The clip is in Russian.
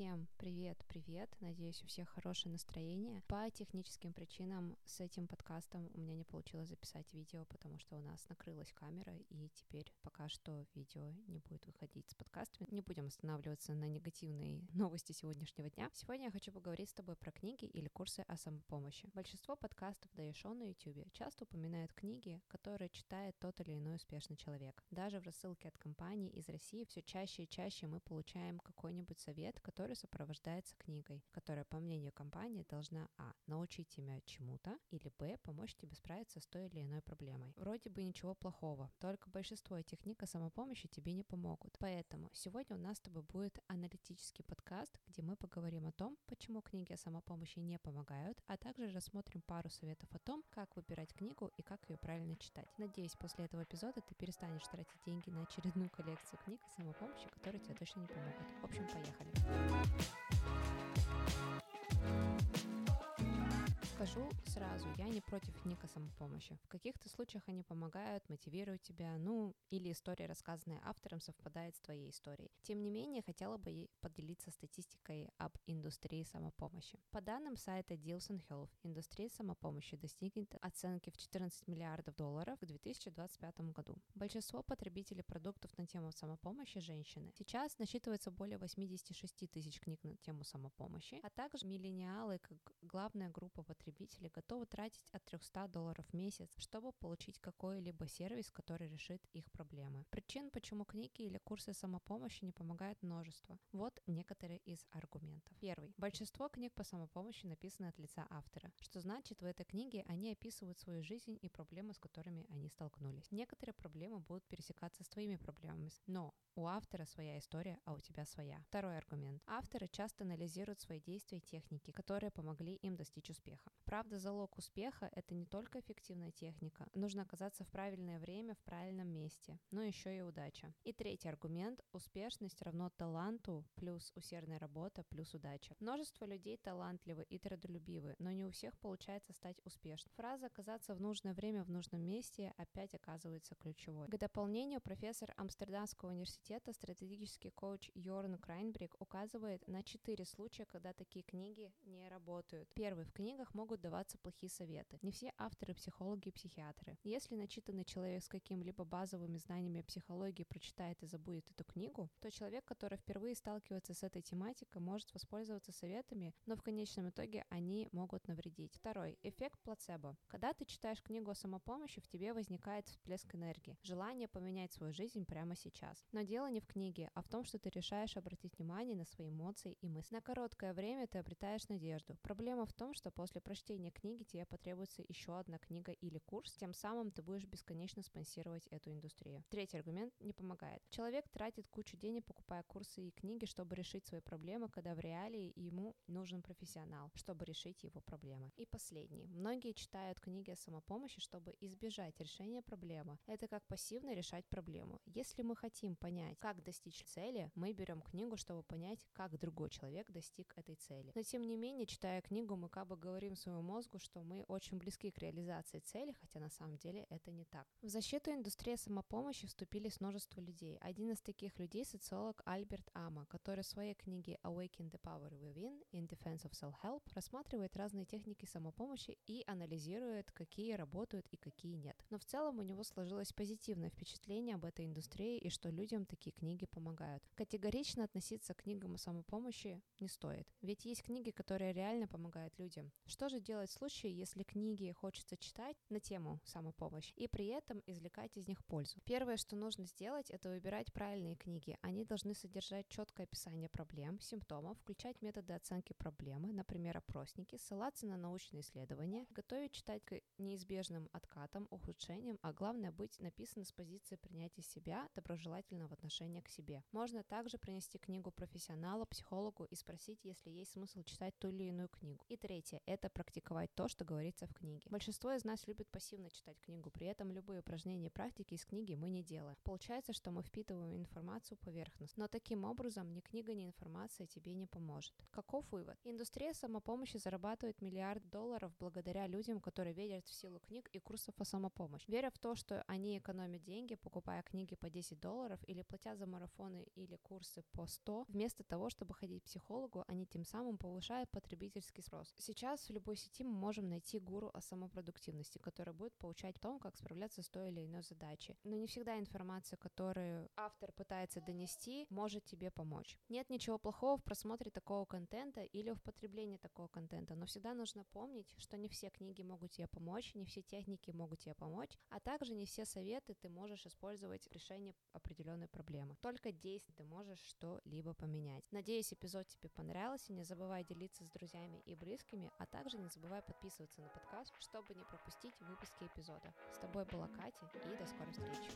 Всем привет, привет. Надеюсь, у всех хорошее настроение. По техническим причинам с этим подкастом у меня не получилось записать видео, потому что у нас накрылась камера, и теперь пока что видео не будет выходить с подкастами. Не будем останавливаться на негативные новости сегодняшнего дня. Сегодня я хочу поговорить с тобой про книги или курсы о самопомощи. Большинство подкастов да и шоу на YouTube часто упоминают книги, которые читает тот или иной успешный человек. Даже в рассылке от компаний из России все чаще и чаще мы получаем какой-нибудь совет, который который сопровождается книгой, которая, по мнению компании, должна а. научить тебя чему-то, или б. помочь тебе справиться с той или иной проблемой. Вроде бы ничего плохого, только большинство этих книг о самопомощи тебе не помогут. Поэтому сегодня у нас с тобой будет аналитический подкаст, где мы поговорим о том, почему книги о самопомощи не помогают, а также рассмотрим пару советов о том, как выбирать книгу и как ее правильно читать. Надеюсь, после этого эпизода ты перестанешь тратить деньги на очередную коллекцию книг о самопомощи, которые тебе точно не помогут. В общем, поехали. Thank you. Скажу сразу, я не против Ника самопомощи. В каких-то случаях они помогают, мотивируют тебя, ну, или история, рассказанная автором, совпадает с твоей историей. Тем не менее, хотела бы поделиться статистикой об индустрии самопомощи. По данным сайта Deals Health, индустрия самопомощи достигнет оценки в 14 миллиардов долларов к 2025 году. Большинство потребителей продуктов на тему самопомощи – женщины. Сейчас насчитывается более 86 тысяч книг на тему самопомощи, а также миллениалы как главная группа потребителей потребители готовы тратить от 300 долларов в месяц, чтобы получить какой-либо сервис, который решит их проблемы. Причин, почему книги или курсы самопомощи не помогают множество. Вот некоторые из аргументов. Первый. Большинство книг по самопомощи написаны от лица автора, что значит в этой книге они описывают свою жизнь и проблемы, с которыми они столкнулись. Некоторые проблемы будут пересекаться с твоими проблемами, но у автора своя история, а у тебя своя. Второй аргумент. Авторы часто анализируют свои действия и техники, которые помогли им достичь успеха. Правда, залог успеха – это не только эффективная техника. Нужно оказаться в правильное время, в правильном месте, но еще и удача. И третий аргумент – успешность равно таланту плюс усердная работа плюс удача. Множество людей талантливы и трудолюбивы, но не у всех получается стать успешным. Фраза «оказаться в нужное время в нужном месте» опять оказывается ключевой. К дополнению профессор Амстердамского университета университета стратегический коуч Йорн Крайнбрик указывает на четыре случая, когда такие книги не работают. Первый. В книгах могут даваться плохие советы. Не все авторы психологи и психиатры. Если начитанный человек с какими-либо базовыми знаниями психологии прочитает и забудет эту книгу, то человек, который впервые сталкивается с этой тематикой, может воспользоваться советами, но в конечном итоге они могут навредить. Второй. Эффект плацебо. Когда ты читаешь книгу о самопомощи, в тебе возникает всплеск энергии, желание поменять свою жизнь прямо сейчас. Но дело не в книге, а в том, что ты решаешь обратить внимание на свои эмоции и мысли. На короткое время ты обретаешь надежду. Проблема в том, что после прочтения книги тебе потребуется еще одна книга или курс, тем самым ты будешь бесконечно спонсировать эту индустрию. Третий аргумент не помогает. Человек тратит кучу денег, покупая курсы и книги, чтобы решить свои проблемы, когда в реалии ему нужен профессионал, чтобы решить его проблемы. И последний. Многие читают книги о самопомощи, чтобы избежать решения проблемы. Это как пассивно решать проблему. Если мы хотим понять, как достичь цели, мы берем книгу, чтобы понять, как другой человек достиг этой цели. Но тем не менее, читая книгу, мы как бы говорим своему мозгу, что мы очень близки к реализации цели, хотя на самом деле это не так. В защиту индустрии самопомощи вступили множество людей. Один из таких людей социолог Альберт Ама, который в своей книге Awaken the Power Within in Defense of Self-Help рассматривает разные техники самопомощи и анализирует, какие работают и какие нет. Но в целом у него сложилось позитивное впечатление об этой индустрии и что людям такие книги помогают. Категорично относиться к книгам о самопомощи не стоит. Ведь есть книги, которые реально помогают людям. Что же делать в случае, если книги хочется читать на тему самопомощь и при этом извлекать из них пользу? Первое, что нужно сделать, это выбирать правильные книги. Они должны содержать четкое описание проблем, симптомов, включать методы оценки проблемы, например, опросники, ссылаться на научные исследования, готовить читать к неизбежным откатам, ухудшениям, а главное быть написано с позиции принятия себя, доброжелательного отношения к себе. Можно также принести книгу профессионалу, психологу и спросить, если есть смысл читать ту или иную книгу. И третье – это практиковать то, что говорится в книге. Большинство из нас любит пассивно читать книгу, при этом любые упражнения и практики из книги мы не делаем. Получается, что мы впитываем информацию поверхностно, но таким образом ни книга, ни информация тебе не поможет. Каков вывод? Индустрия самопомощи зарабатывает миллиард долларов благодаря людям, которые верят в силу книг и курсов по самопомощи. Веря в то, что они экономят деньги, покупая книги по 10 долларов или платя за марафоны или курсы по 100, вместо того, чтобы ходить к психологу, они тем самым повышают потребительский спрос. Сейчас в любой сети мы можем найти гуру о самопродуктивности, который будет получать о том, как справляться с той или иной задачей. Но не всегда информация, которую автор пытается донести, может тебе помочь. Нет ничего плохого в просмотре такого контента или в потреблении такого контента, но всегда нужно помнить, что не все книги могут тебе помочь, не все техники могут тебе помочь, а также не все советы ты можешь использовать в решении определенной проблемы. Только действий ты можешь что-либо поменять. Надеюсь, эпизод тебе понравился. Не забывай делиться с друзьями и близкими, а также не забывай подписываться на подкаст, чтобы не пропустить выпуски эпизода. С тобой была Катя, и до скорой встречи.